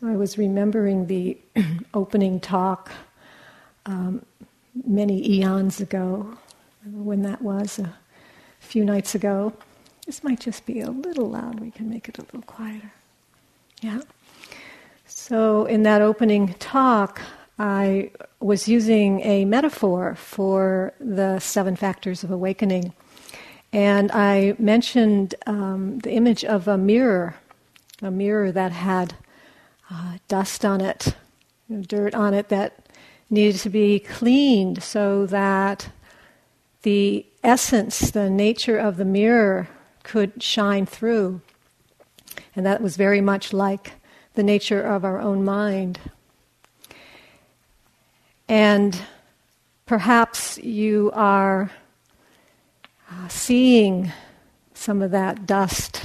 So I was remembering the opening talk um, many eons ago, when that was, a few nights ago. This might just be a little loud. We can make it a little quieter. Yeah. So in that opening talk, I was using a metaphor for the seven factors of awakening. And I mentioned um, the image of a mirror, a mirror that had uh, dust on it, dirt on it that needed to be cleaned so that the essence, the nature of the mirror could shine through. And that was very much like the nature of our own mind. And perhaps you are uh, seeing some of that dust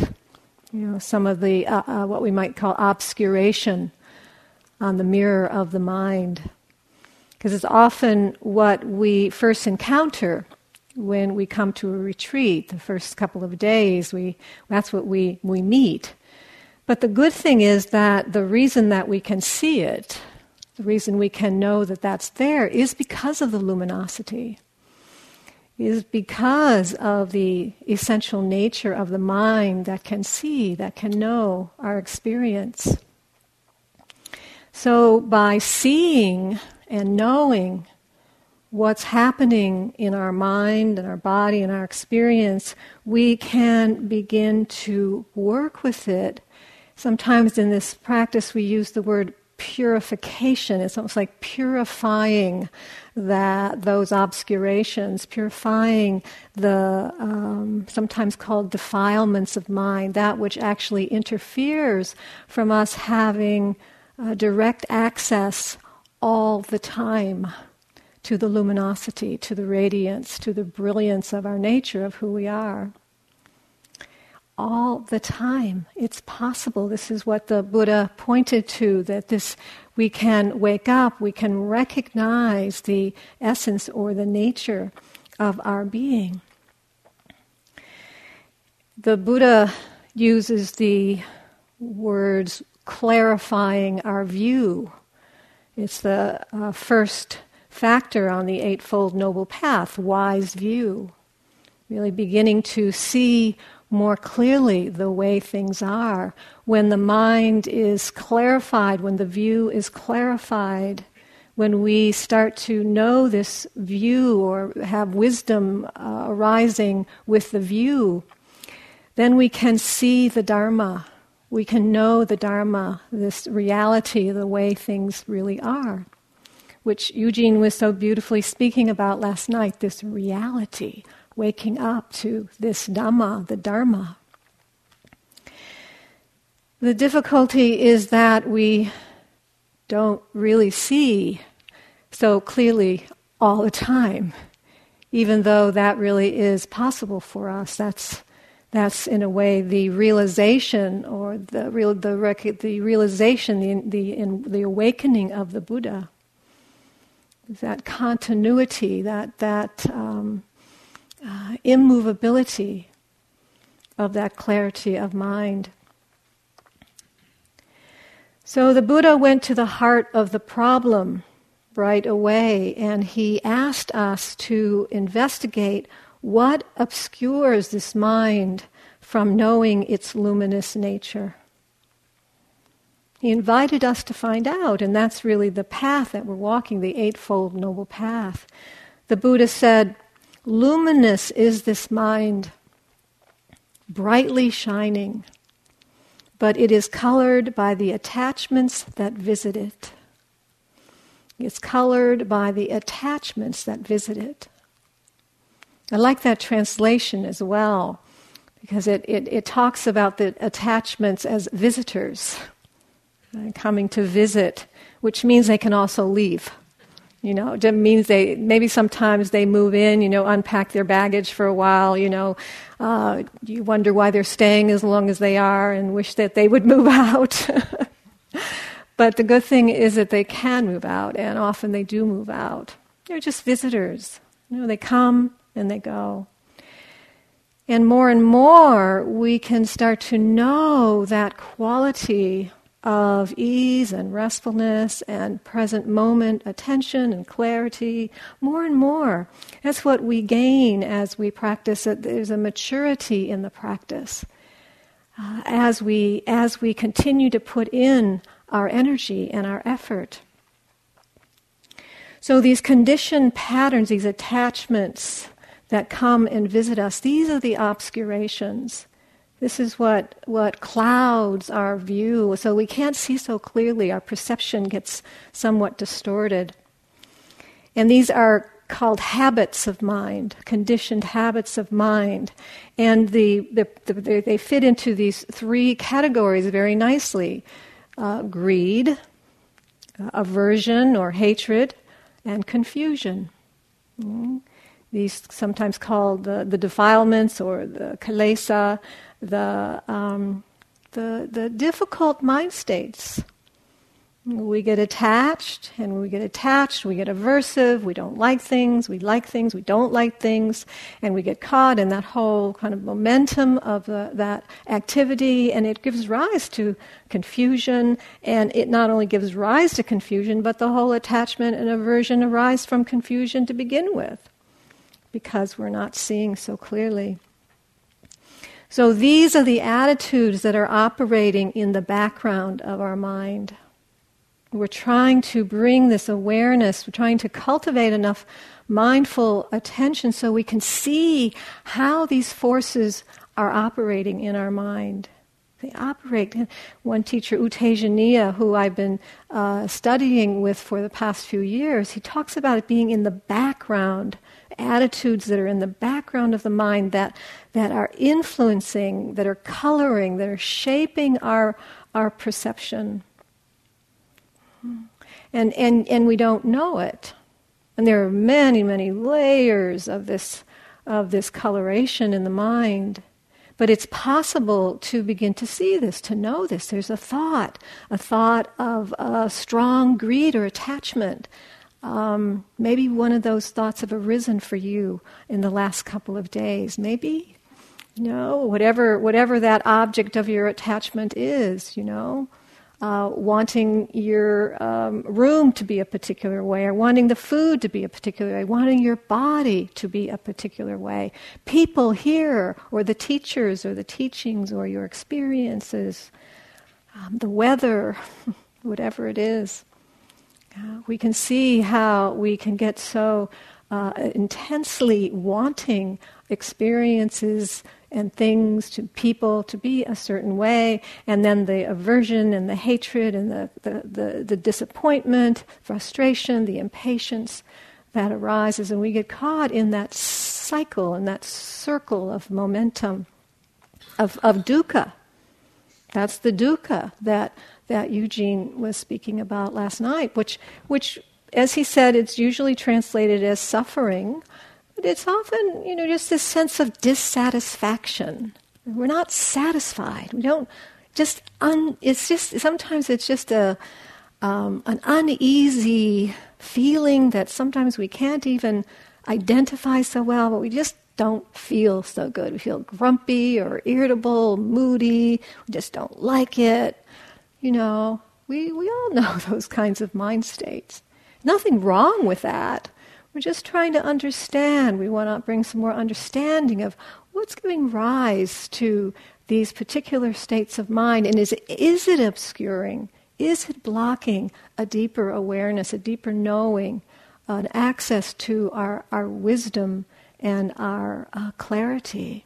you know, some of the uh, uh, what we might call obscuration on the mirror of the mind. Because it's often what we first encounter when we come to a retreat, the first couple of days, we, that's what we, we meet. But the good thing is that the reason that we can see it, the reason we can know that that's there, is because of the luminosity is because of the essential nature of the mind that can see, that can know our experience. So, by seeing and knowing what's happening in our mind and our body and our experience, we can begin to work with it. Sometimes in this practice, we use the word purification. It's almost like purifying that those obscurations, purifying the um, sometimes called defilements of mind, that which actually interferes from us having uh, direct access all the time to the luminosity, to the radiance, to the brilliance of our nature, of who we are all the time. It's possible. This is what the Buddha pointed to that this we can wake up, we can recognize the essence or the nature of our being. The Buddha uses the words clarifying our view. It's the uh, first factor on the Eightfold Noble Path, wise view. Really beginning to see more clearly the way things are. When the mind is clarified, when the view is clarified, when we start to know this view or have wisdom uh, arising with the view, then we can see the Dharma. We can know the Dharma, this reality, the way things really are, which Eugene was so beautifully speaking about last night this reality waking up to this Dhamma, the Dharma. The difficulty is that we don't really see so clearly all the time, even though that really is possible for us. That's that's in a way the realization or the real the, rec- the realization the the in, the awakening of the Buddha. That continuity, that that um, uh, immovability of that clarity of mind. So the Buddha went to the heart of the problem right away and he asked us to investigate what obscures this mind from knowing its luminous nature. He invited us to find out, and that's really the path that we're walking, the Eightfold Noble Path. The Buddha said, Luminous is this mind, brightly shining, but it is colored by the attachments that visit it. It's colored by the attachments that visit it. I like that translation as well because it, it, it talks about the attachments as visitors uh, coming to visit, which means they can also leave. You know, it means they maybe sometimes they move in, you know, unpack their baggage for a while. You know, uh, you wonder why they're staying as long as they are, and wish that they would move out. but the good thing is that they can move out, and often they do move out. They're just visitors. You know, they come and they go. And more and more, we can start to know that quality of ease and restfulness and present moment attention and clarity more and more. That's what we gain as we practice it. There's a maturity in the practice. Uh, as we as we continue to put in our energy and our effort. So these conditioned patterns, these attachments that come and visit us, these are the obscurations. This is what, what clouds our view, so we can't see so clearly. Our perception gets somewhat distorted. And these are called habits of mind, conditioned habits of mind. And the, the, the they fit into these three categories very nicely uh, greed, uh, aversion or hatred, and confusion. Mm. These sometimes called the, the defilements or the kilesa, the, um, the, the difficult mind states. We get attached, and when we get attached, we get aversive, we don't like things, we like things, we don't like things, and we get caught in that whole kind of momentum of the, that activity, and it gives rise to confusion, and it not only gives rise to confusion, but the whole attachment and aversion arise from confusion to begin with, because we're not seeing so clearly. So these are the attitudes that are operating in the background of our mind. We're trying to bring this awareness, we're trying to cultivate enough mindful attention so we can see how these forces are operating in our mind. They operate. One teacher, U Tejaniya, who I've been uh, studying with for the past few years, he talks about it being in the background attitudes that are in the background of the mind that, that are influencing, that are coloring, that are shaping our, our perception. And, and, and we don't know it. And there are many, many layers of this, of this coloration in the mind. But it's possible to begin to see this, to know this. There's a thought, a thought of a strong greed or attachment, um, maybe one of those thoughts have arisen for you in the last couple of days. Maybe, you know, whatever whatever that object of your attachment is, you know, uh, wanting your um, room to be a particular way, or wanting the food to be a particular way, wanting your body to be a particular way, people here, or the teachers, or the teachings, or your experiences, um, the weather, whatever it is. We can see how we can get so uh, intensely wanting experiences and things to people to be a certain way, and then the aversion and the hatred and the, the, the, the disappointment, frustration, the impatience that arises, and we get caught in that cycle, in that circle of momentum, of, of dukkha. That's the dukkha that that Eugene was speaking about last night, which, which, as he said, it's usually translated as suffering, but it's often, you know, just this sense of dissatisfaction. We're not satisfied. We don't just un, it's just sometimes it's just a um, an uneasy feeling that sometimes we can't even identify so well, but we just don't feel so good. We feel grumpy or irritable, moody. We just don't like it. You know, we, we all know those kinds of mind states. Nothing wrong with that. We're just trying to understand. We want to bring some more understanding of what's giving rise to these particular states of mind, and is, is it obscuring? Is it blocking a deeper awareness, a deeper knowing, an access to our, our wisdom and our uh, clarity?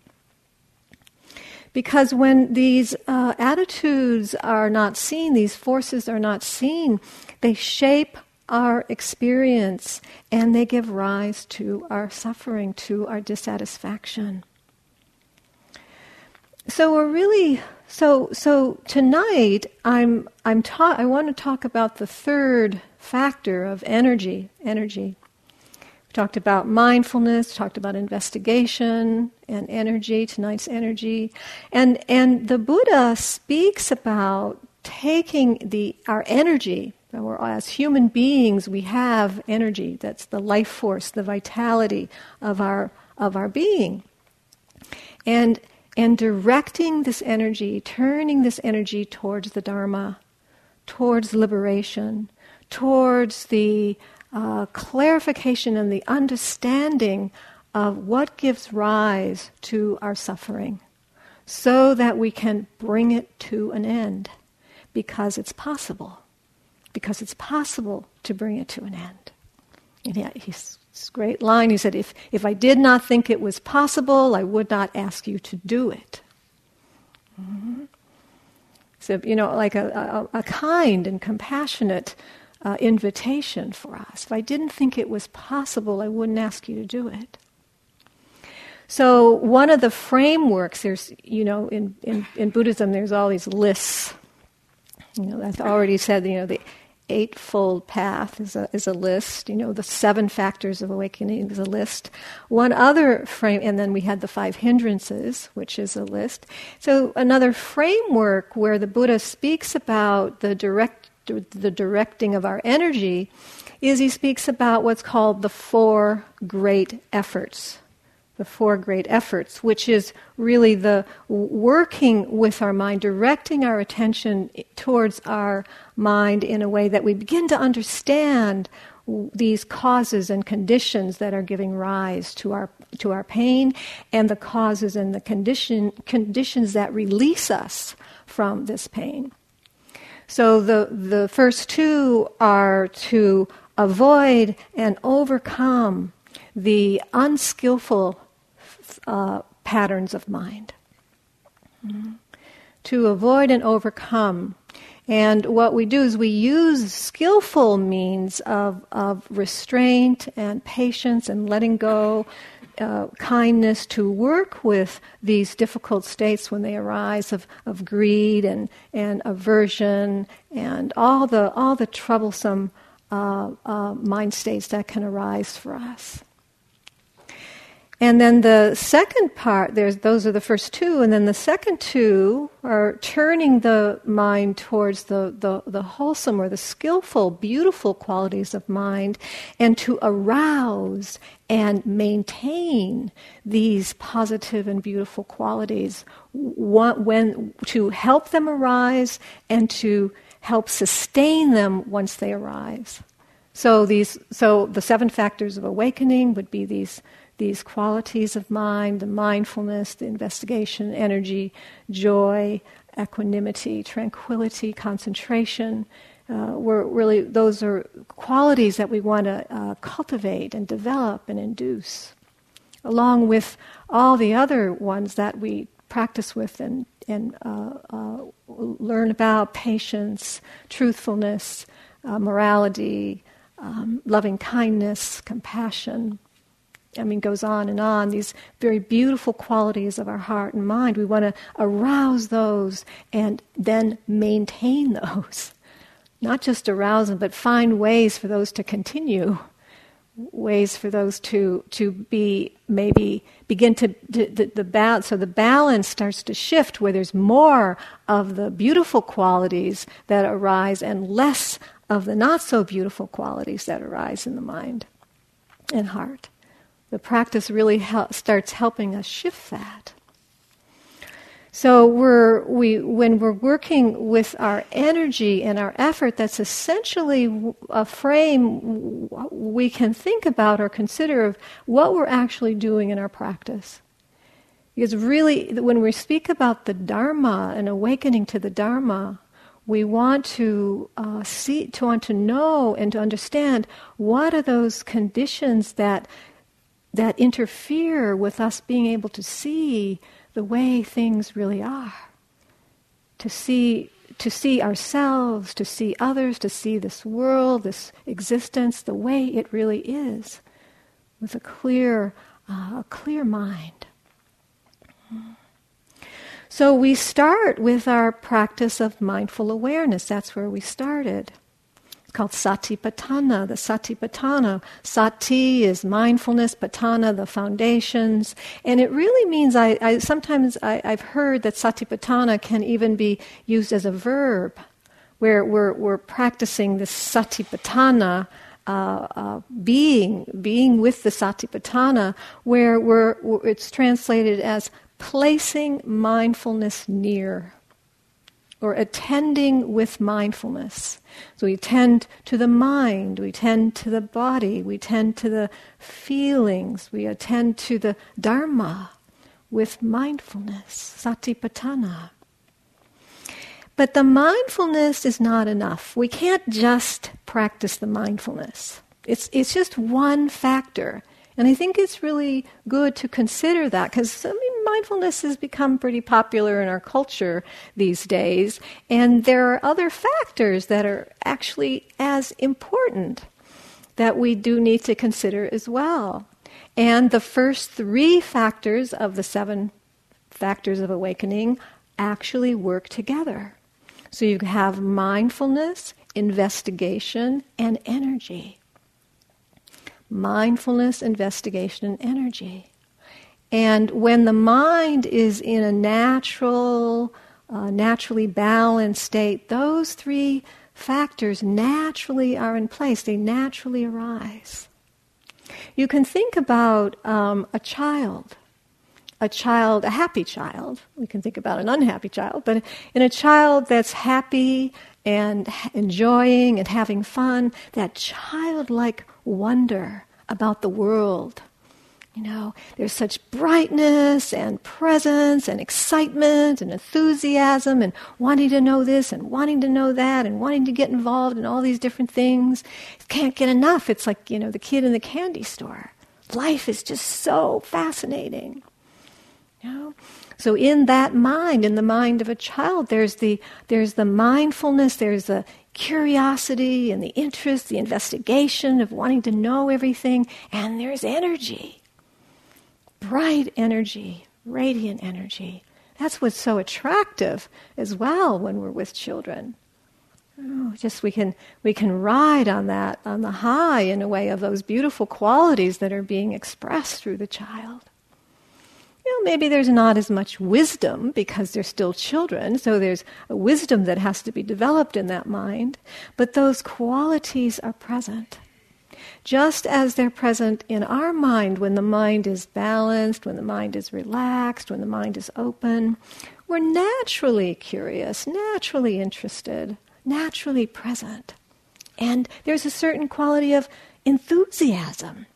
Because when these uh, attitudes are not seen, these forces are not seen, they shape our experience and they give rise to our suffering, to our dissatisfaction. So we're really so so tonight I'm I'm ta- I want to talk about the third factor of energy, energy. Talked about mindfulness, talked about investigation and energy, tonight's energy. And, and the Buddha speaks about taking the, our energy, as human beings, we have energy. That's the life force, the vitality of our, of our being. And, and directing this energy, turning this energy towards the Dharma, towards liberation, towards the uh, clarification and the understanding of what gives rise to our suffering so that we can bring it to an end because it's possible. Because it's possible to bring it to an end. And yeah, he's great line. He said, if, if I did not think it was possible, I would not ask you to do it. Mm-hmm. So, you know, like a, a, a kind and compassionate uh, invitation for us. If I didn't think it was possible, I wouldn't ask you to do it. So, one of the frameworks, there's, you know, in, in, in Buddhism, there's all these lists. You know, I've already said, you know, the Eightfold Path is a, is a list. You know, the seven factors of awakening is a list. One other frame, and then we had the five hindrances, which is a list. So another framework where the Buddha speaks about the direct, the directing of our energy is he speaks about what's called the four great efforts the four great efforts, which is really the working with our mind, directing our attention towards our mind in a way that we begin to understand these causes and conditions that are giving rise to our to our pain and the causes and the condition conditions that release us from this pain. So the the first two are to avoid and overcome the unskillful uh, patterns of mind. Mm-hmm. To avoid and overcome. And what we do is we use skillful means of, of restraint and patience and letting go, uh, kindness to work with these difficult states when they arise of, of greed and, and aversion and all the, all the troublesome uh, uh, mind states that can arise for us. And then the second part, there's, those are the first two, and then the second two are turning the mind towards the, the, the wholesome or the skillful, beautiful qualities of mind, and to arouse and maintain these positive and beautiful qualities when, to help them arise and to help sustain them once they arise. So these, so the seven factors of awakening would be these these qualities of mind the mindfulness, the investigation, energy, joy, equanimity, tranquility, concentration. Uh, we're really, those are qualities that we want to uh, cultivate and develop and induce, along with all the other ones that we practice with and, and uh, uh learn about patience, truthfulness, uh, morality, um, loving kindness, compassion. I mean, goes on and on, these very beautiful qualities of our heart and mind. We want to arouse those and then maintain those. Not just arouse them, but find ways for those to continue, ways for those to, to be maybe begin to, to the, the balance. So the balance starts to shift where there's more of the beautiful qualities that arise and less of the not so beautiful qualities that arise in the mind and heart the practice really hel- starts helping us shift that. So we're, we, when we're working with our energy and our effort, that's essentially a frame we can think about or consider of what we're actually doing in our practice. Because really, when we speak about the Dharma and awakening to the Dharma, we want to uh, see, to want to know and to understand what are those conditions that that interfere with us being able to see the way things really are. To see, to see ourselves, to see others, to see this world, this existence, the way it really is, with a clear, uh, a clear mind. So we start with our practice of mindful awareness. That's where we started. Called Satipatthana, the Satipatthana. Sati is mindfulness, Patthana, the foundations. And it really means, I, I sometimes I, have heard that Satipatthana can even be used as a verb, where we're, we're practicing the Satipatthana. Uh, uh, being, being with the Satipatthana, where we're, it's translated as placing mindfulness near or attending with mindfulness. So we tend to the mind, we tend to the body, we tend to the feelings, we attend to the Dharma with mindfulness, satipatthana. But the mindfulness is not enough. We can't just practice the mindfulness. It's, it's just one factor. And I think it's really good to consider that because I mean, mindfulness has become pretty popular in our culture these days, and there are other factors that are actually as important that we do need to consider as well. And the first three factors of the seven factors of awakening actually work together. So you have mindfulness, investigation, and energy mindfulness, investigation, and energy. And when the mind is in a natural, uh, naturally balanced state, those three factors naturally are in place, they naturally arise. You can think about um, a child, a child, a happy child. We can think about an unhappy child, but in a child that's happy and enjoying and having fun, that childlike wonder about the world. You know, there's such brightness and presence and excitement and enthusiasm and wanting to know this and wanting to know that and wanting to get involved in all these different things. Can't get enough. It's like, you know, the kid in the candy store. Life is just so fascinating. You know? So in that mind, in the mind of a child, there's the there's the mindfulness, there's the curiosity and the interest, the investigation of wanting to know everything, and there's energy. Bright energy, radiant energy. That's what's so attractive as well when we're with children. Oh, just we can we can ride on that on the high in a way of those beautiful qualities that are being expressed through the child you know, maybe there's not as much wisdom because they're still children, so there's a wisdom that has to be developed in that mind, but those qualities are present. Just as they're present in our mind when the mind is balanced, when the mind is relaxed, when the mind is open, we're naturally curious, naturally interested, naturally present. And there's a certain quality of enthusiasm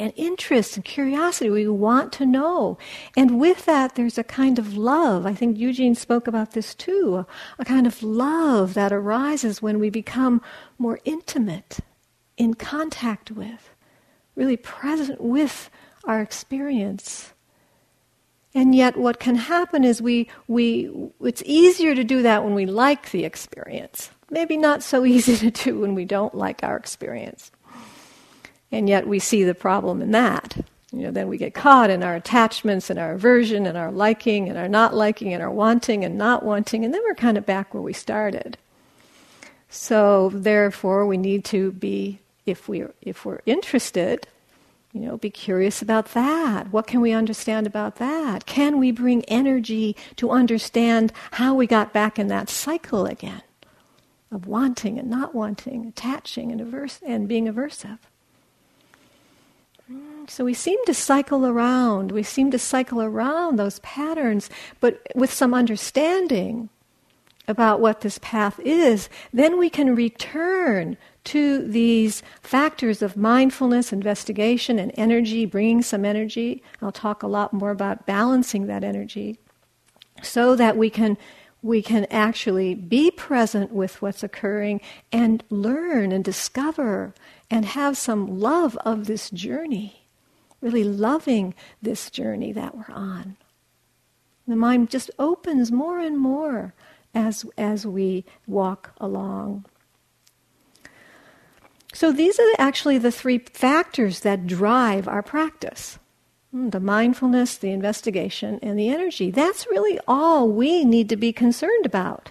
and interest and curiosity. We want to know. And with that, there's a kind of love. I think Eugene spoke about this too a, kind of love that arises when we become more intimate, in contact with, really present with our experience. And yet, what can happen is we, we, it's easier to do that when we like the experience. Maybe not so easy to do when we don't like our experience. And yet we see the problem in that. You know, then we get caught in our attachments and our aversion and our liking and our not liking and our wanting and not wanting, and then we're kind of back where we started. So therefore, we need to be, if we if we're interested, you know, be curious about that. What can we understand about that? Can we bring energy to understand how we got back in that cycle again of wanting and not wanting, attaching and averse and being aversive? So we seem to cycle around. We seem to cycle around those patterns, but with some understanding about what this path is, then we can return to these factors of mindfulness, investigation, and energy, bringing some energy. I'll talk a lot more about balancing that energy so that we can we can actually be present with what's occurring and learn and discover and have some love of this journey, really loving this journey that we're on. The mind just opens more and more as, as we walk along. So these are actually the three factors that drive our practice hmm, the mindfulness, the investigation, and the energy. That's really all we need to be concerned about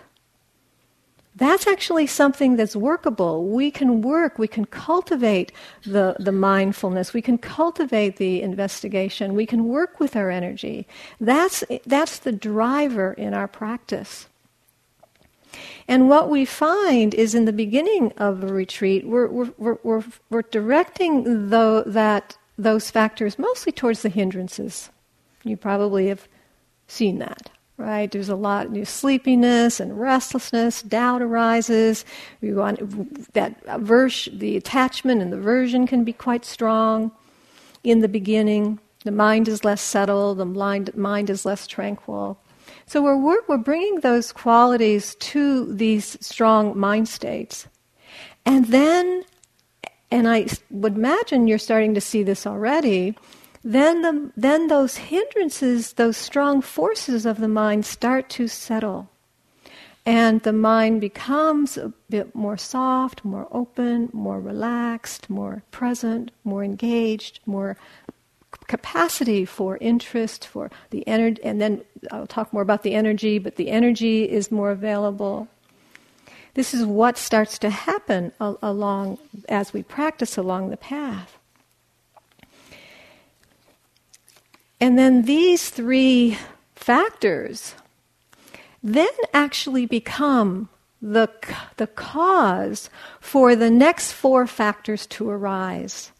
that's actually something that's workable. We can work, we can cultivate the, the mindfulness, we can cultivate the investigation, we can work with our energy. That's, that's the driver in our practice. And what we find is in the beginning of a retreat, we're, we're, we're, we're directing the, that, those factors mostly towards the hindrances. You probably have seen that. Right? There's a lot of sleepiness and restlessness, doubt arises. We want that the attachment and the aversion can be quite strong in the beginning. The mind is less settled, the mind, mind is less tranquil. So we're, we're bringing those qualities to these strong mind states. And then, and I would imagine you're starting to see this already, then, the, then those hindrances, those strong forces of the mind start to settle. And the mind becomes a bit more soft, more open, more relaxed, more present, more engaged, more capacity for interest, for the energy. And then I'll talk more about the energy, but the energy is more available. This is what starts to happen along as we practice along the path. And then these three factors then actually become the, the cause for the next four factors to arise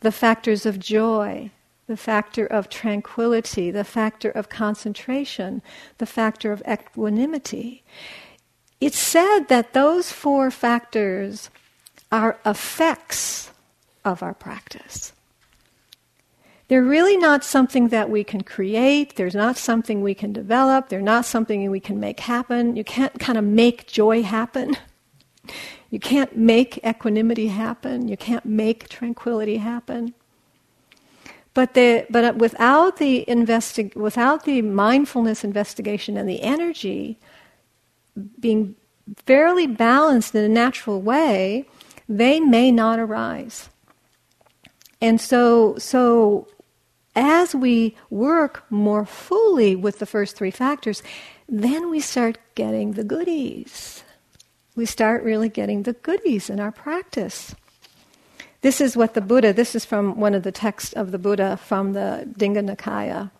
the factors of joy, the factor of tranquility, the factor of concentration, the factor of equanimity. It's said that those four factors are effects of our practice. They're really not something that we can create. There's not something we can develop. They're not something we can make happen. You can't kind of make joy happen. You can't make equanimity happen. You can't make tranquility happen. But, the, but without, the investi- without the mindfulness investigation and the energy being fairly balanced in a natural way, they may not arise. And so, so as we work more fully with the first three factors, then we start getting the goodies. We start really getting the goodies in our practice. This is what the Buddha, this is from one of the texts of the Buddha from the Digha Nikaya,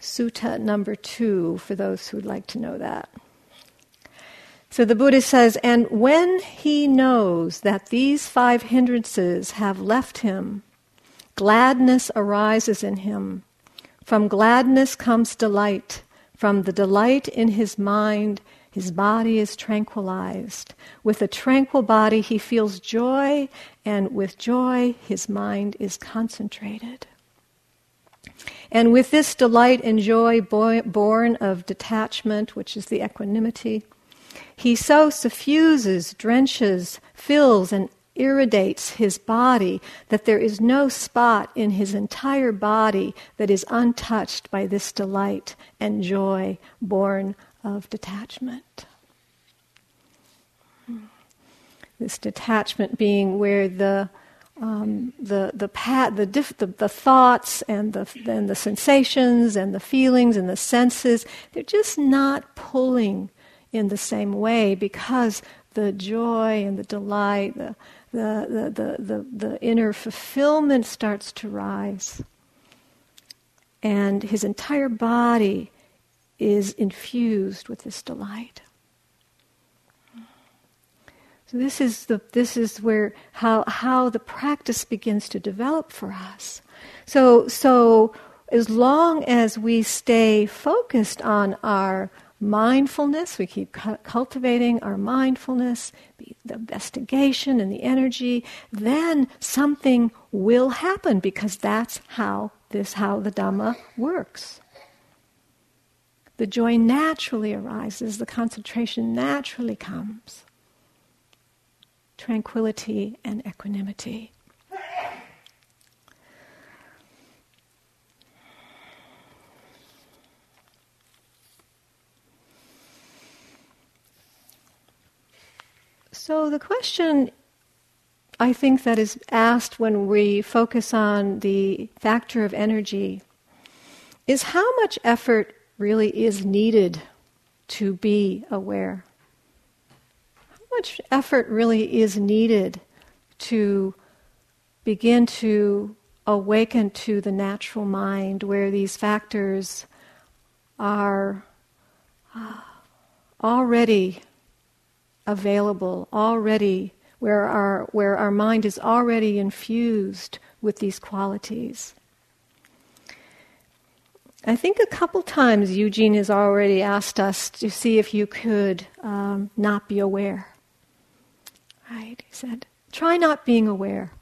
Sutta number two, for those who'd like to know that. So the Buddha says, and when he knows that these five hindrances have left him, Gladness arises in him. From gladness comes delight. From the delight in his mind, his body is tranquilized. With a tranquil body, he feels joy, and with joy, his mind is concentrated. And with this delight and joy born of detachment, which is the equanimity, he so suffuses, drenches, fills, and irradiates his body that there is no spot in his entire body that is untouched by this delight and joy born of detachment. This detachment being where the um, the the, pat, the, diff, the, the thoughts and the and the sensations and the feelings and the senses they're just not pulling in the same way because the joy and the delight, the the, the, the, the, inner fulfillment starts to rise. And his entire body is infused with this delight. So this is the this is where how how the practice begins to develop for us. So so as long as we stay focused on our mindfulness, we keep cu- cultivating our mindfulness, the investigation and the energy, then something will happen because that's how this how the Dhamma works. The joy naturally arises, the concentration naturally comes. Tranquility and equanimity. So, the question I think that is asked when we focus on the factor of energy is how much effort really is needed to be aware? How much effort really is needed to begin to awaken to the natural mind where these factors are uh, already available already, where our, where our mind is already infused with these qualities. I think a couple times Eugene has already asked us to see if you could um, not be aware. Right? He said, try not being aware.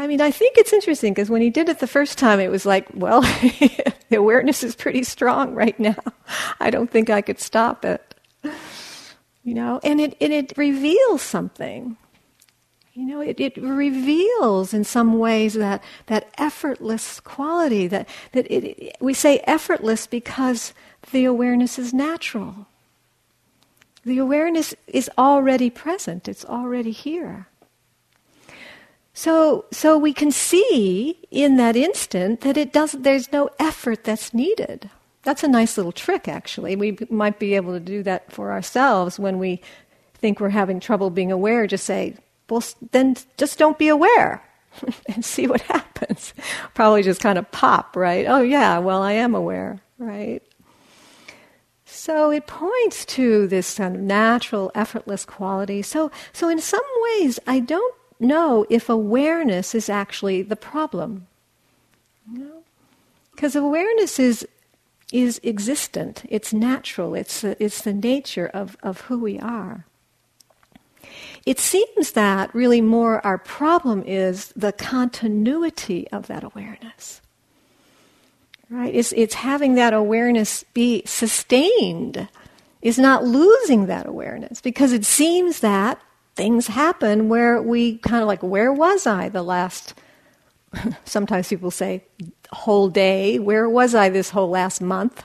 I mean, I think it's interesting because when he did it the first time, it was like, well, the awareness is pretty strong right now. I don't think I could stop it. You know, and it, and it reveals something. You know, it, it reveals in some ways that, that effortless quality, that, that it, we say effortless because the awareness is natural. The awareness is already present, it's already here. So, so we can see in that instant that it doesn't, there's no effort that's needed. That's a nice little trick, actually. We might be able to do that for ourselves when we think we're having trouble being aware. Just say, well, then just don't be aware and see what happens. Probably just kind of pop, right? Oh, yeah, well, I am aware, right? So it points to this kind of natural, effortless quality. So, so in some ways, I don't know if awareness is actually the problem. Because awareness is, is existent, it's natural, it's the, it's the nature of, of who we are. It seems that really more our problem is the continuity of that awareness. Right? It's, it's having that awareness be sustained, is not losing that awareness, because it seems that things happen where we kind of like, where was I the last, sometimes people say, whole day? Where was I this whole last month?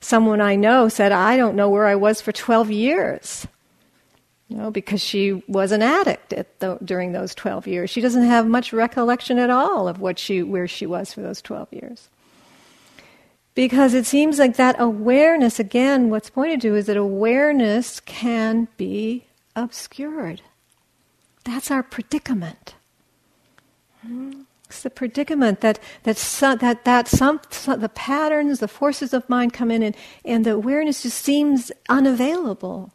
Someone I know said, I don't know where I was for 12 years. You know, because she was an addict the, during those 12 years. She doesn't have much recollection at all of what she, where she was for those 12 years. Because it seems like that awareness, again, what's pointed to is that awareness can be obscured. That's our predicament. It's the predicament that that some, that that some, some, the patterns, the forces of mind come in, and, and the awareness just seems unavailable,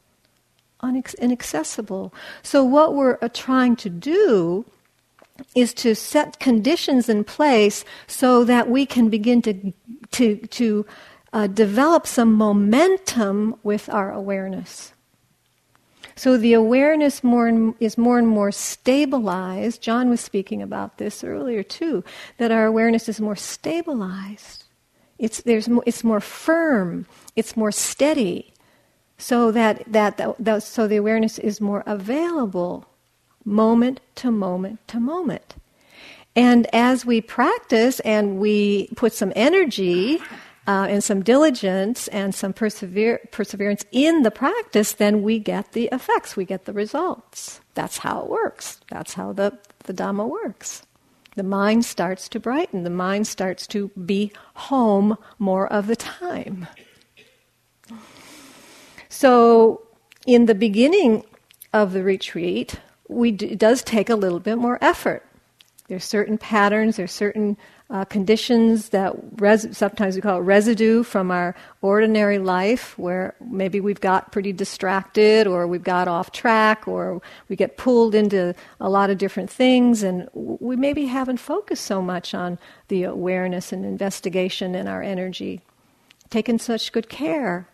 inaccessible. So what we're uh, trying to do is to set conditions in place so that we can begin to to to uh, develop some momentum with our awareness. So the awareness more and, is more and more stabilized. John was speaking about this earlier too, that our awareness is more stabilized. It's, there's more, it's more firm, it's more steady, so that, that, that, that so the awareness is more available moment to moment to moment. And as we practice and we put some energy uh, and some diligence and some persever- perseverance in the practice, then we get the effects, we get the results. That's how it works. That's how the, the Dhamma works. The mind starts to brighten, the mind starts to be home more of the time. So, in the beginning of the retreat, we d- it does take a little bit more effort. There's certain patterns, there's certain uh, conditions that res- sometimes we call it residue from our ordinary life, where maybe we've got pretty distracted or we've got off track or we get pulled into a lot of different things, and we maybe haven't focused so much on the awareness and investigation and our energy, taken such good care.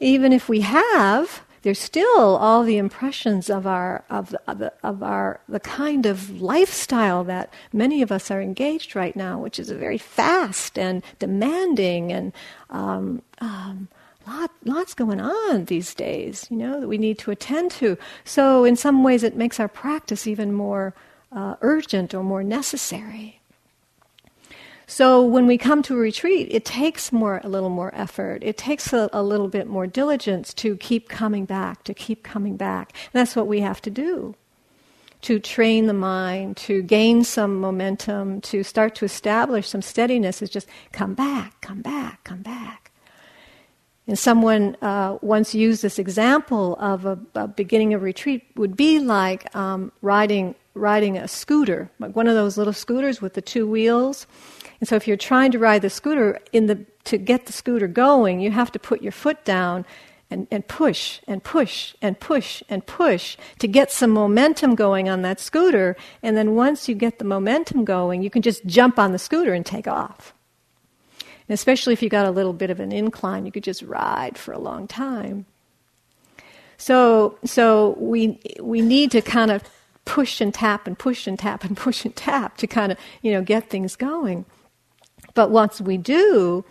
Even if we have, there's still all the impressions of our of the, of our the kind of lifestyle that many of us are engaged right now, which is very fast and demanding and um, um, lot, lots going on these days. You know that we need to attend to. So in some ways, it makes our practice even more uh, urgent or more necessary. So when we come to a retreat, it takes more a little more effort. It takes a, a little bit more diligence to keep coming back, to keep coming back. And that's what we have to do. To train the mind, to gain some momentum, to start to establish some steadiness is just come back, come back, come back. And someone uh, once used this example of a, a, beginning of retreat would be like um, riding riding a scooter, like one of those little scooters with the two wheels and so if you're trying to ride the scooter, in the, to get the scooter going, you have to put your foot down and, and push and push and push and push to get some momentum going on that scooter. And then once you get the momentum going, you can just jump on the scooter and take off. And especially if you got a little bit of an incline, you could just ride for a long time. So, so we, we need to kind of push and tap and push and tap and push and tap to kind of, you know, get things going. But once we do,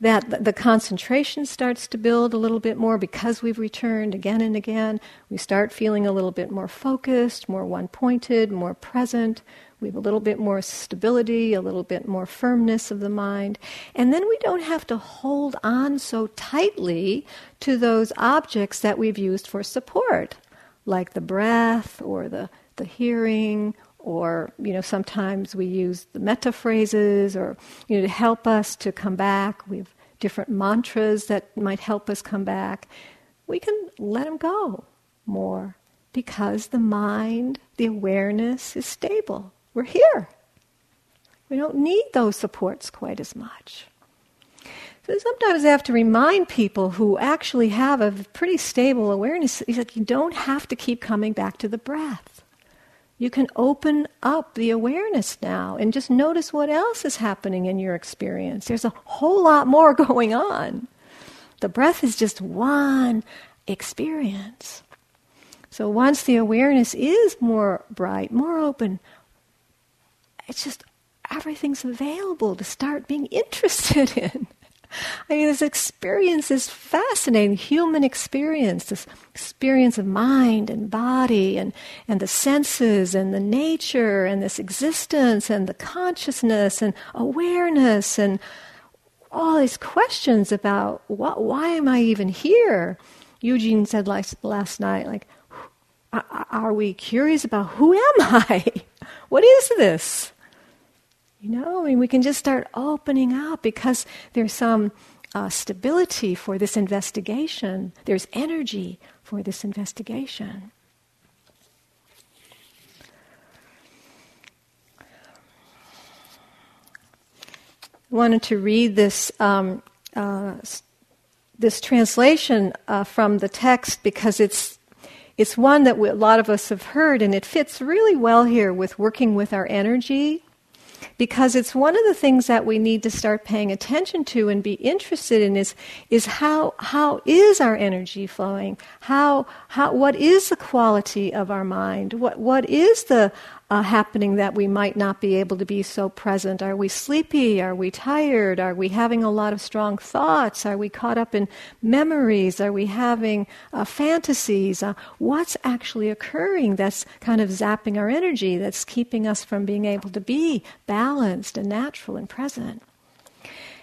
that the concentration starts to build a little bit more because we've returned again and again. We start feeling a little bit more focused, more one pointed, more present. We have a little bit more stability, a little bit more firmness of the mind. And then we don't have to hold on so tightly to those objects that we've used for support, like the breath or the, the hearing or you know sometimes we use the metta phrases or you know to help us to come back. We have different mantras that might help us come back. We can let them go more because the mind the awareness is stable. We're here. We don't need those supports quite as much. So sometimes I have to remind people who actually have a pretty stable awareness, that you don't have to keep coming back to the breath. You can open up the awareness now and just notice what else is happening in your experience. There's a whole lot more going on. The breath is just one experience. So once the awareness is more bright, more open, it's just everything's available to start being interested in. I mean, this experience is fascinating, human experience, this experience of mind and body and, and the senses and the nature and this existence and the consciousness and awareness and all these questions about what, why am I even here? Eugene said last, last night, like, are we curious about who am I? What is this? You know, mean, we can just start opening up because there's some uh, stability for this investigation, there's energy for this investigation. Wanted to read this um, uh, this translation uh, from the text because it's it's one that we, a lot of us have heard, and it fits really well here with working with our energy because it's one of the things that we need to start paying attention to and be interested in is, is how, how is our energy flowing? How, how, what is the quality of our mind? What, what is the uh, happening that we might not be able to be so present? Are we sleepy? Are we tired? Are we having a lot of strong thoughts? Are we caught up in memories? Are we having uh, fantasies? Uh, what's actually occurring that's kind of zapping our energy, that's keeping us from being able to be balanced and natural and present?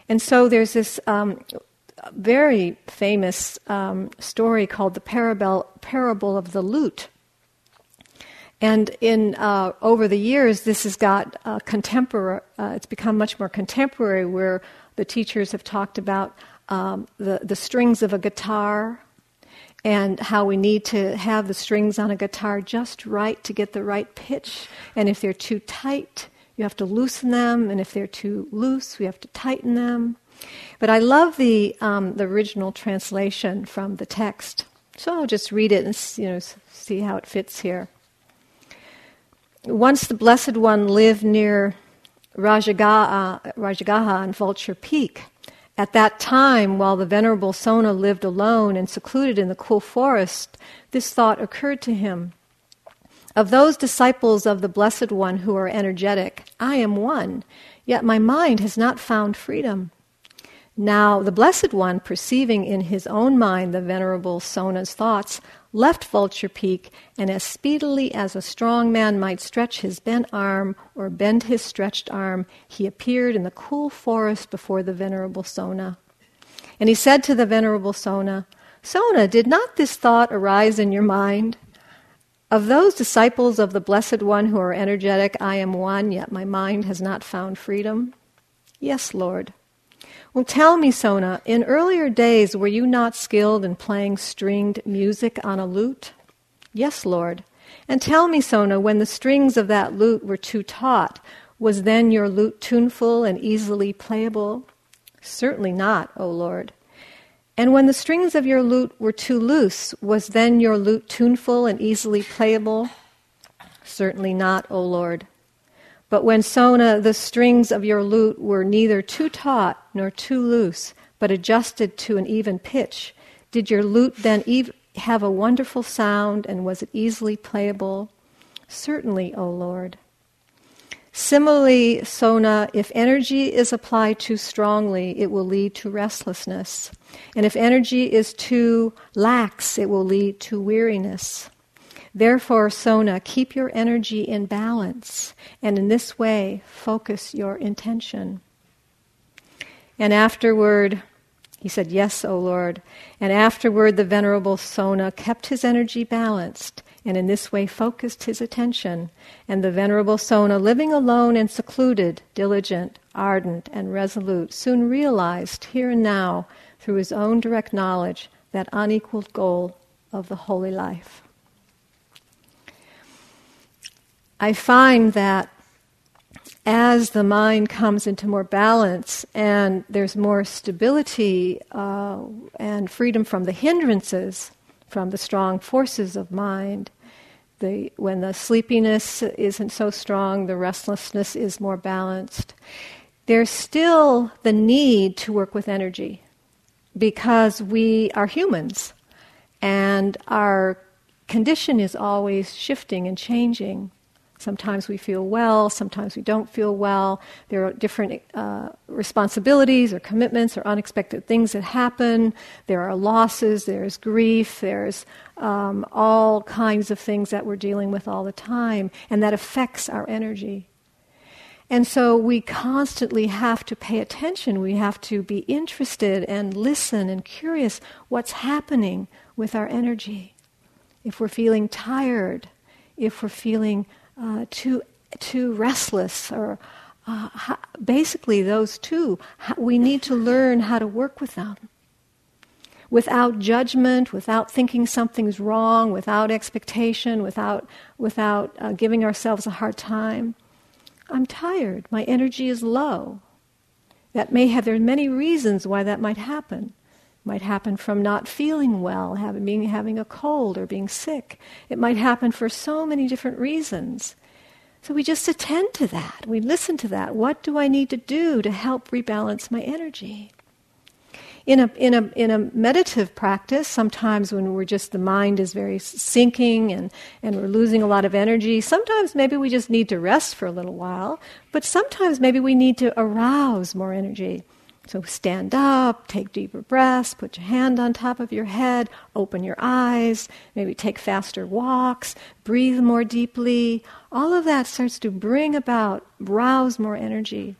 And so there's this um, very famous um, story called the parable, parable of the lute. And in uh, over the years, this has got uh, contemporary. Uh, it's become much more contemporary, where the teachers have talked about um, the the strings of a guitar, and how we need to have the strings on a guitar just right to get the right pitch. And if they're too tight, you have to loosen them, and if they're too loose, we have to tighten them. But I love the um, the original translation from the text, so I'll just read it and you know see how it fits here once the Blessed One lived near Rajagaha, Rajagaha on Vulture Peak. At that time, while the Venerable Sona lived alone and secluded in the cool forest, this thought occurred to him. Of those disciples of the Blessed One who are energetic, I am one, yet my mind has not found freedom. Now, the Blessed One, perceiving in his own mind the Venerable Sona's thoughts, left Vulture Peak, and as speedily as a strong man might stretch his bent arm or bend his stretched arm, he appeared in the cool forest before the Venerable Sona. And he said to the Venerable Sona, Sona, did not this thought arise in your mind? Of those disciples of the Blessed One who are energetic, I am one, yet my mind has not found freedom. Yes, Lord. Well, tell me, Sona, in earlier days were you not skilled in playing stringed music on a lute? Yes, Lord. And tell me, Sona, when the strings of that lute were too taut, was then your lute tuneful and easily playable? Certainly not, O Lord. And when the strings of your lute were too loose, was then your lute tuneful and easily playable? Certainly not, O Lord. But when Sona, the strings of your lute were neither too taut nor too loose, but adjusted to an even pitch, did your lute then ev- have a wonderful sound and was it easily playable? Certainly, O Lord. Similarly, Sona, if energy is applied too strongly, it will lead to restlessness. And if energy is too lax, it will lead to weariness. Therefore, Sona, keep your energy in balance, and in this way, focus your intention. And afterward, he said, Yes, O Lord. And afterward, the Venerable Sona kept his energy balanced and in this way focused his attention. And the Venerable Sona, living alone and secluded, diligent, ardent, and resolute, soon realized here and now, through his own direct knowledge, that unequaled goal of the holy life. I find that as the mind comes into more balance and there's more stability uh, and freedom from the hindrances, from the strong forces of mind. The, when the sleepiness isn't so strong, the restlessness is more balanced. There's still the need to work with energy because we are humans and our condition is always shifting and changing. Sometimes we feel well, sometimes we don't feel well. There are different uh, responsibilities or commitments or unexpected things that happen. There are losses, there's grief, there's um, all kinds of things that we're dealing with all the time, and that affects our energy. And so we constantly have to pay attention. We have to be interested and listen and curious what's happening with our energy. If we're feeling tired, if we're feeling uh, too too restless or uh, basically those two we need to learn how to work with them. Without judgment without thinking something's wrong without expectation without without uh, giving ourselves a hard time. I'm tired. My energy is low. That may have there are many reasons why that might happen might happen from not feeling well, having, being, having a cold or being sick. It might happen for so many different reasons. So we just attend to that. We listen to that. What do I need to do to help rebalance my energy? In a, in, a, in a meditative practice, sometimes when we're just, the mind is very sinking and, and we're losing a lot of energy, sometimes maybe we just need to rest for a little while, but sometimes maybe we need to arouse more energy. So stand up, take deeper breaths, put your hand on top of your head, open your eyes, maybe take faster walks, breathe more deeply. All of that starts to bring about, rouse more energy.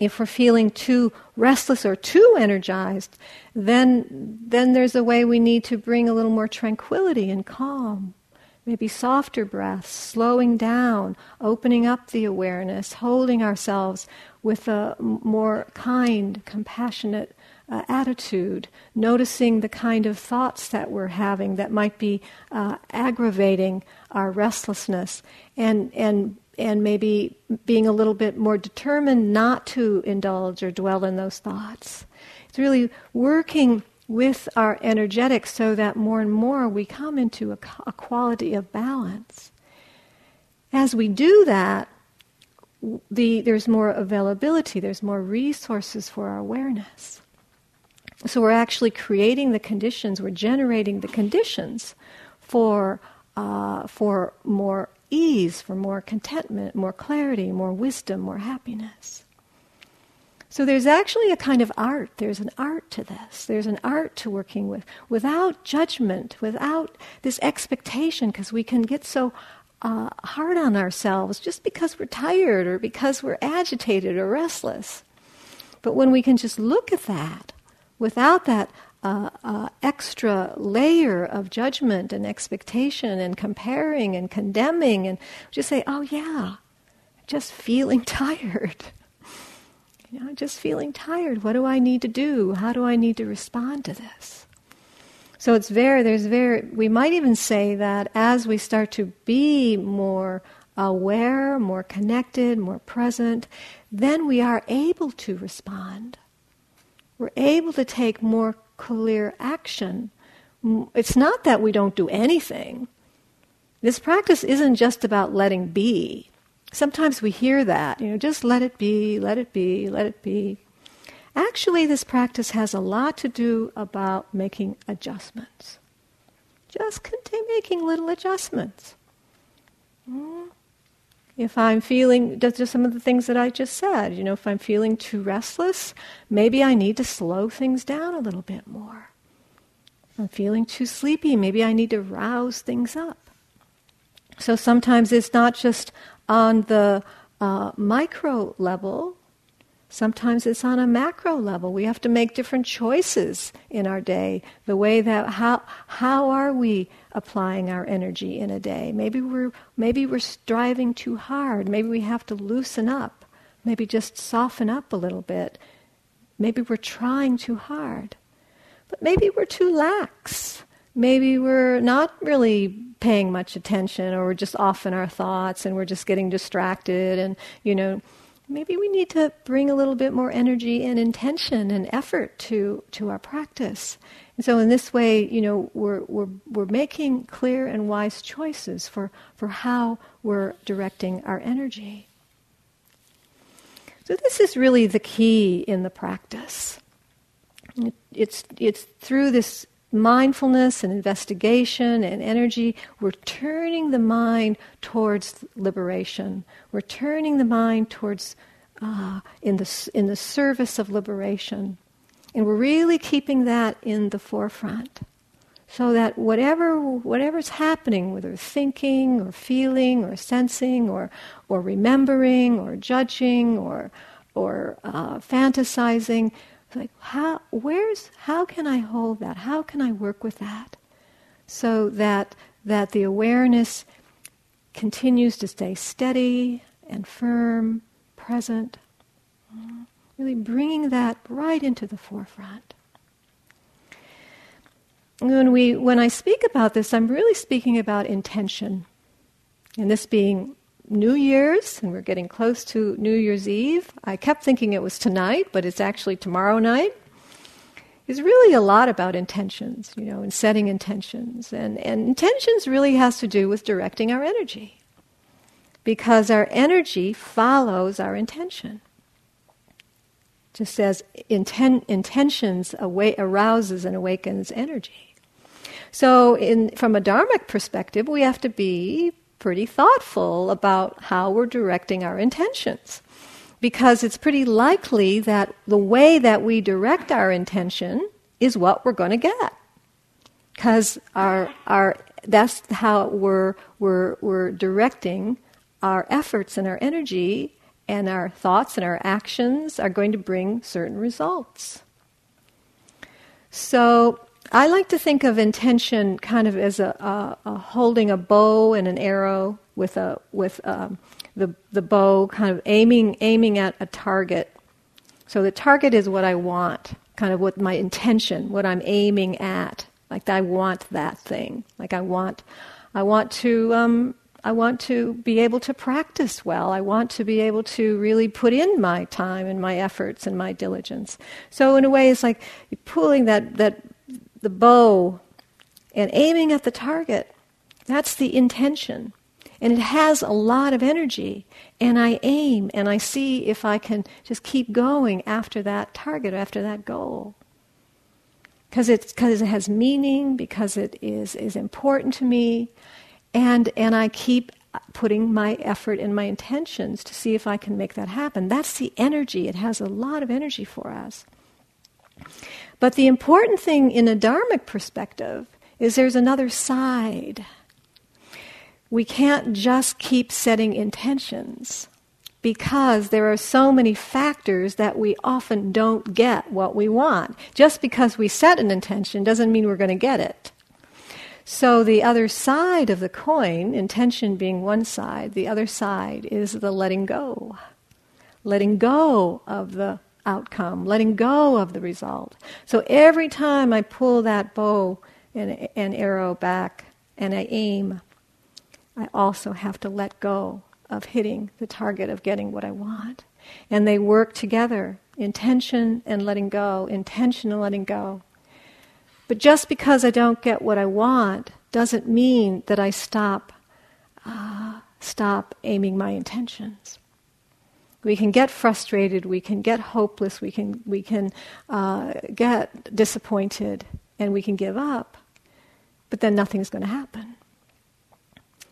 If we're feeling too restless or too energized, then, then there's a way we need to bring a little more tranquility and calm. Maybe softer breaths, slowing down, opening up the awareness, holding ourselves with a more kind, compassionate uh, attitude, noticing the kind of thoughts that we're having that might be uh, aggravating our restlessness, and, and, and maybe being a little bit more determined not to indulge or dwell in those thoughts. It's really working with our energetics so that more and more we come into a, a quality of balance. As we do that, the, there's more availability, there's more resources for our awareness. So we're actually creating the conditions, we're generating the conditions for, uh, for more ease, for more contentment, more clarity, more wisdom, more happiness. So there's actually a kind of art. There's an art to this. There's an art to working with, without judgment, without this expectation, because we can get so uh, hard on ourselves just because we're tired or because we're agitated or restless. But when we can just look at that without that uh, uh, extra layer of judgment and expectation and comparing and condemning, and just say, oh, yeah, just feeling tired. You know, just feeling tired. What do I need to do? How do I need to respond to this? So it's very, there's very, we might even say that as we start to be more aware, more connected, more present, then we are able to respond. We're able to take more clear action. It's not that we don't do anything. This practice isn't just about letting be. Sometimes we hear that, you know, just let it be, let it be, let it be. Actually, this practice has a lot to do about making adjustments. Just continue making little adjustments. Hmm? If I'm feeling, just some of the things that I just said, you know, if I'm feeling too restless, maybe I need to slow things down a little bit more. If I'm feeling too sleepy, maybe I need to rouse things up. So sometimes it's not just on the uh, micro level, sometimes it's on a macro level. We have to make different choices in our day. The way that, how, how are we applying our energy in a day. Maybe we're maybe we're striving too hard. Maybe we have to loosen up. Maybe just soften up a little bit. Maybe we're trying too hard. But maybe we're too lax. Maybe we're not really paying much attention or we're just off in our thoughts and we're just getting distracted and you know maybe we need to bring a little bit more energy and intention and effort to to our practice and so in this way, you know, we're, we're, we're making clear and wise choices for, for how we're directing our energy. So this is really the key in the practice. it's, it's through this mindfulness and investigation and energy, we're turning the mind towards liberation. We're turning the mind towards uh, in the in the service of liberation. And we're really keeping that in the forefront. So that whatever whatever's happening, whether thinking or feeling or sensing or or remembering or judging or or uh, fantasizing, like how where's how can I hold that? How can I work with that? So that that the awareness continues to stay steady and firm, present really bringing that right into the forefront. When, we, when I speak about this, I'm really speaking about intention. And this being New Year's, and we're getting close to New Year's Eve. I kept thinking it was tonight, but it's actually tomorrow night. It's really a lot about intentions, you know, and setting intentions. And, and intentions really has to do with directing our energy. Because our energy follows our intention just as inten- intentions awa- arouses and awakens energy. So, in, from a dharmic perspective, we have to be pretty thoughtful about how we're directing our intentions. Because it's pretty likely that the way that we direct our intention is what we're going to get. Because our, our, that's how we're, we're, we're directing our efforts and our energy and our thoughts and our actions are going to bring certain results. So I like to think of intention kind of as a, a, a holding a bow and an arrow with a with um, the the bow kind of aiming aiming at a target. So the target is what I want, kind of what my intention, what I'm aiming at. Like I want that thing. Like I want I want to um, I want to be able to practice well. I want to be able to really put in my time and my efforts and my diligence. So in a way, it's like pulling that, that the bow and aiming at the target. That's the intention. And it has a lot of energy. And I aim and I see if I can just keep going after that target, after that goal. Because it has meaning, because it is, is important to me, and and I keep putting my effort and my intentions to see if I can make that happen. That's the energy. It has a lot of energy for us. But the important thing in a dharmic perspective is there's another side. We can't just keep setting intentions because there are so many factors that we often don't get what we want. Just because we set an intention doesn't mean we're going to get it. So the other side of the coin, intention being one side, the other side is the letting go. Letting go of the outcome, letting go of the result. So every time I pull that bow and, and arrow back and I aim, I also have to let go of hitting the target of getting what I want. And they work together intention and letting go, intention and letting go. But just because I don't get what I want doesn't mean that I stop, uh, stop aiming my intentions. We can get frustrated, we can get hopeless, we can, we can uh, get disappointed, and we can give up. But then nothing's going to happen.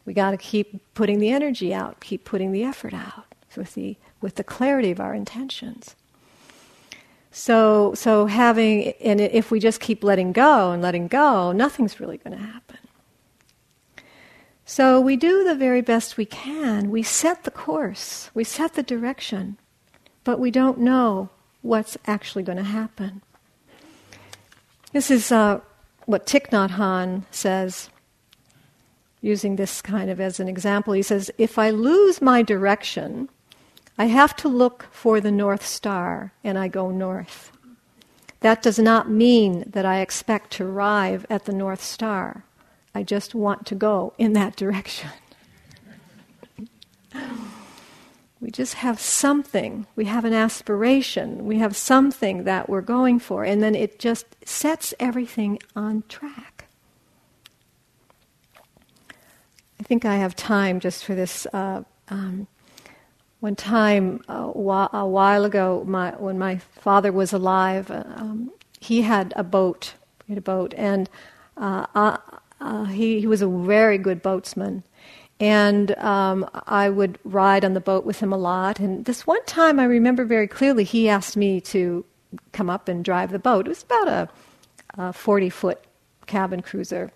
We got to keep putting the energy out, keep putting the effort out with the, with the clarity of our intentions. So, so having, and if we just keep letting go and letting go, nothing's really going to happen. So we do the very best we can. We set the course, we set the direction, but we don't know what's actually going to happen. This is uh, what Thich Nhat Hanh says, using this kind of as an example. He says, If I lose my direction, I have to look for the North Star, and I go north. That does not mean that I expect to arrive at the North Star. I just want to go in that direction. we just have something. We have an aspiration. We have something that we're going for, and then it just sets everything on track. I think I have time just for this uh, um, one time uh, a while ago, my, when my father was alive, uh, um, he had a boat. He had a boat, and uh, uh, he, he was a very good boatsman. And um, I would ride on the boat with him a lot. And this one time, I remember very clearly, he asked me to come up and drive the boat. It was about a, a 40 foot cabin cruiser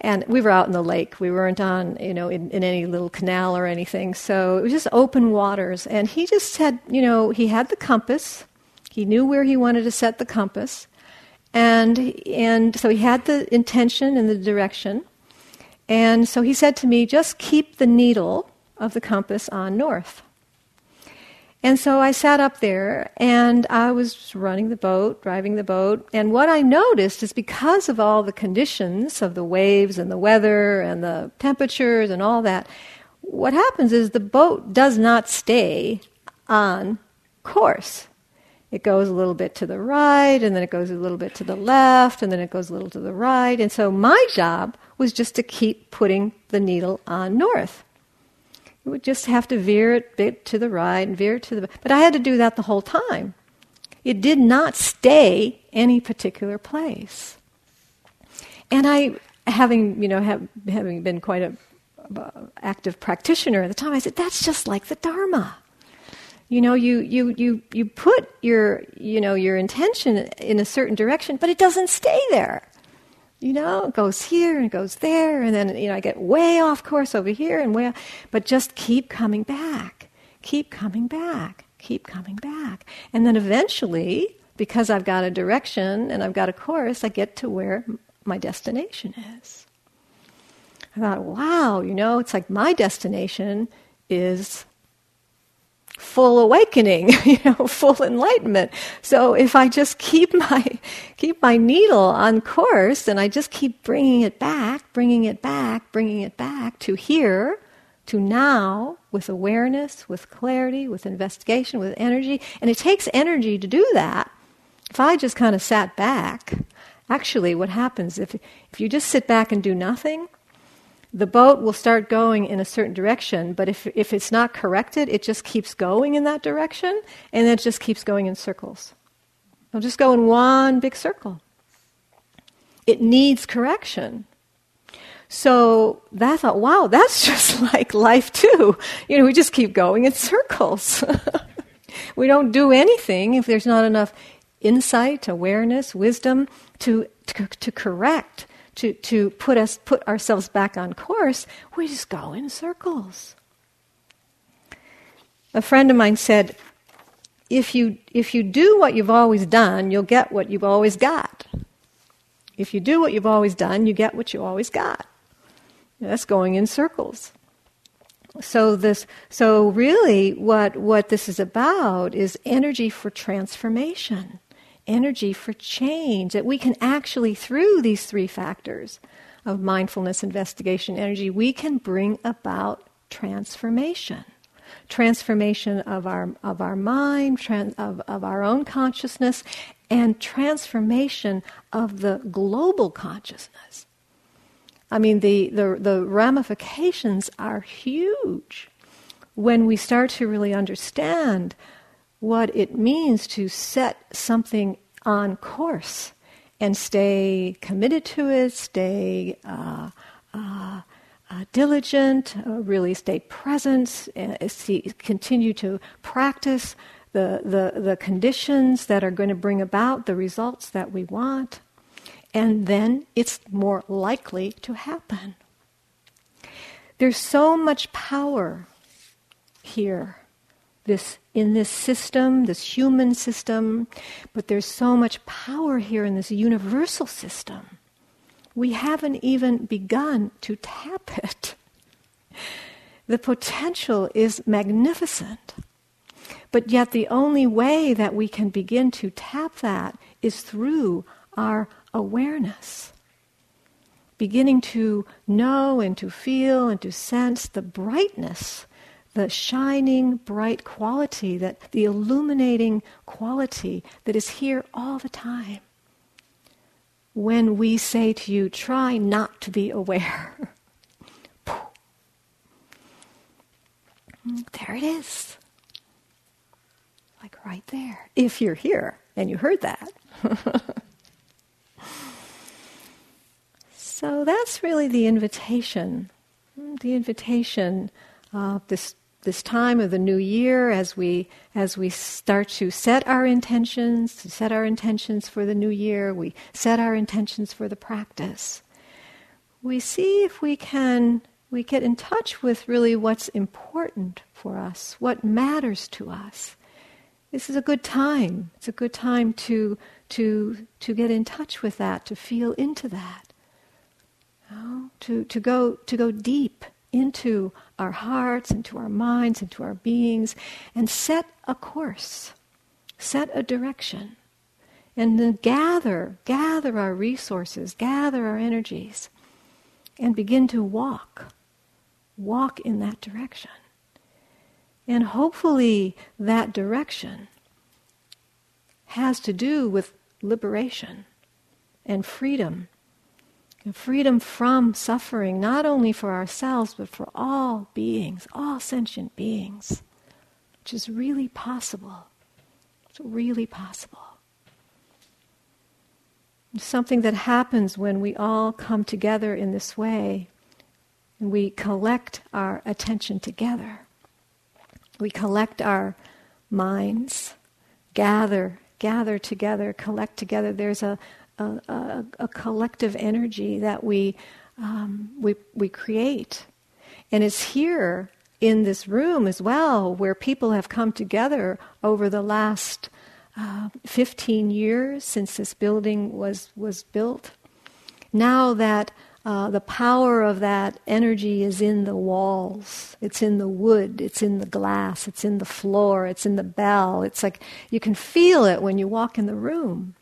and we were out in the lake. We weren't on, you know, in, in, any little canal or anything. So it was just open waters. And he just said, you know, he had the compass. He knew where he wanted to set the compass. And, and so he had the intention and the direction. And so he said to me, just keep the needle of the compass on north. And so I sat up there and I was running the boat, driving the boat. And what I noticed is because of all the conditions of the waves and the weather and the temperatures and all that, what happens is the boat does not stay on course. It goes a little bit to the right, and then it goes a little bit to the left, and then it goes a little to the right. And so my job was just to keep putting the needle on north. You would just have to veer it a bit to the right and veer it to the but I had to do that the whole time. It did not stay any particular place. And I, having you know, have, having been quite a uh, active practitioner at the time, I said that's just like the Dharma. You know, you, you, you, you put your, you know, your intention in a certain direction, but it doesn't stay there. You know, it goes here and it goes there, and then you know I get way off course over here and way, off, but just keep coming back, keep coming back, keep coming back, and then eventually, because I've got a direction and I've got a course, I get to where my destination is. I thought, wow, you know, it's like my destination is full awakening, you know, full enlightenment. So if I just keep my keep my needle on course and I just keep bringing it back, bringing it back, bringing it back to here, to now with awareness, with clarity, with investigation, with energy, and it takes energy to do that. If I just kind of sat back, actually what happens if if you just sit back and do nothing, the boat will start going in a certain direction, but if, if it's not corrected, it just keeps going in that direction, and it just keeps going in circles. It'll just go in one big circle. It needs correction. So that thought, wow, that's just like life too. You know, we just keep going in circles. we don't do anything if there's not enough insight, awareness, wisdom to, to, to correct to, to put us put ourselves back on course, we just go in circles. A friend of mine said, if you if you do what you've always done, you'll get what you've always got. If you do what you've always done, you get what you always got. That's going in circles. So this so really what what this is about is energy for transformation energy for change, that we can actually, through these three factors of mindfulness, investigation, energy, we can bring about transformation. transformation of our, of our mind, trans, of, of our own consciousness, and transformation of the global consciousness. I mean, the, the, the ramifications are huge when we start to really understand what it means to set something on course and stay committed to it, stay uh, uh, uh, diligent, uh, really stay present, uh, see, continue to practice the, the, the conditions that are going to bring about the results that we want, and then it's more likely to happen. There's so much power here this in this system, this human system, but there's so much power here in this universal system. We haven't even begun to tap it. The potential is magnificent. But yet, the only way that we can begin to tap that is through our awareness. Beginning to know and to feel and to sense the brightness the shining, bright quality, that the illuminating quality that is here all the time. When we say to you, try not to be aware. Mm, there it is. Like right there. If you're here and you heard that. so that's really the invitation. Mm, the invitation of this this time of the new year as we as we start to set our intentions to set our intentions for the new year. We set our intentions for the practice. We see if we can we get in touch with really what's important for us what matters to us. This is a good time. It's a good time to to to get in touch with that to feel into that. You know, to to go to go deep into our hearts, into our minds, into our beings, and set a course, set a direction, and then gather, gather our resources, gather our energies, and begin to walk, walk in that direction. And hopefully, that direction has to do with liberation and freedom and freedom from suffering, not only for ourselves, but for all beings, all sentient beings, which is really possible. It's really possible. It's something that happens when we all come together in this way and we collect our attention together. We collect our minds, gather, gather together, collect together. There's a, a, a, a collective energy that we, um, we, we create. And it's here in this room as well where people have come together over the last uh, 15 years since this building was, was built. Now that uh, the power of that energy is in the walls, it's in the wood, it's in the glass, it's in the floor, it's in the bell. It's like you can feel it when you walk in the room.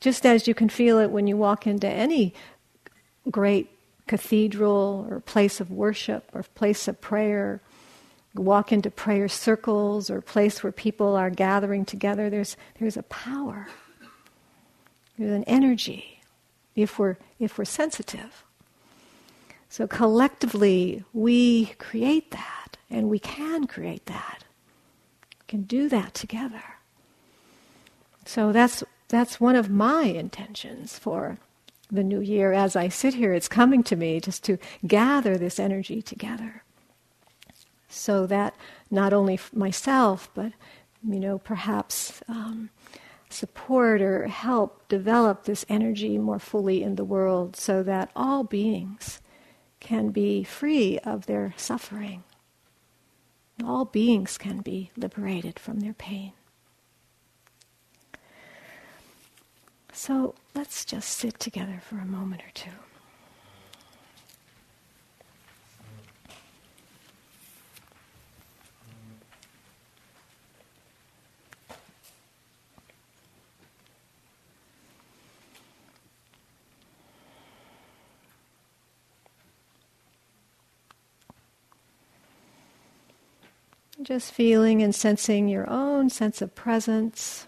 Just as you can feel it when you walk into any great cathedral or place of worship or place of prayer, walk into prayer circles or place where people are gathering together, there's, there's a power. There's an energy if we're, if we're sensitive. So collectively, we create that, and we can create that. We can do that together. So that's that's one of my intentions for the new year. As I sit here, it's coming to me just to gather this energy together so that not only myself, but you know, perhaps um, support or help develop this energy more fully in the world so that all beings can be free of their suffering. All beings can be liberated from their pain. So let's just sit together for a moment or two. Just feeling and sensing your own sense of presence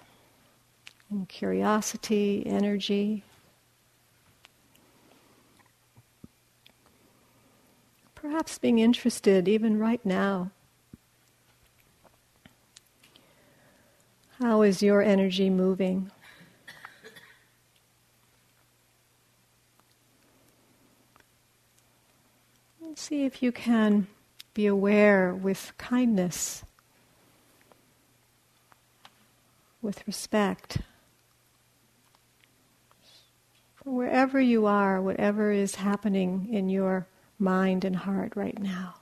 and curiosity, energy. Perhaps being interested even right now. How is your energy moving? And see if you can be aware with kindness, with respect. Wherever you are, whatever is happening in your mind and heart right now.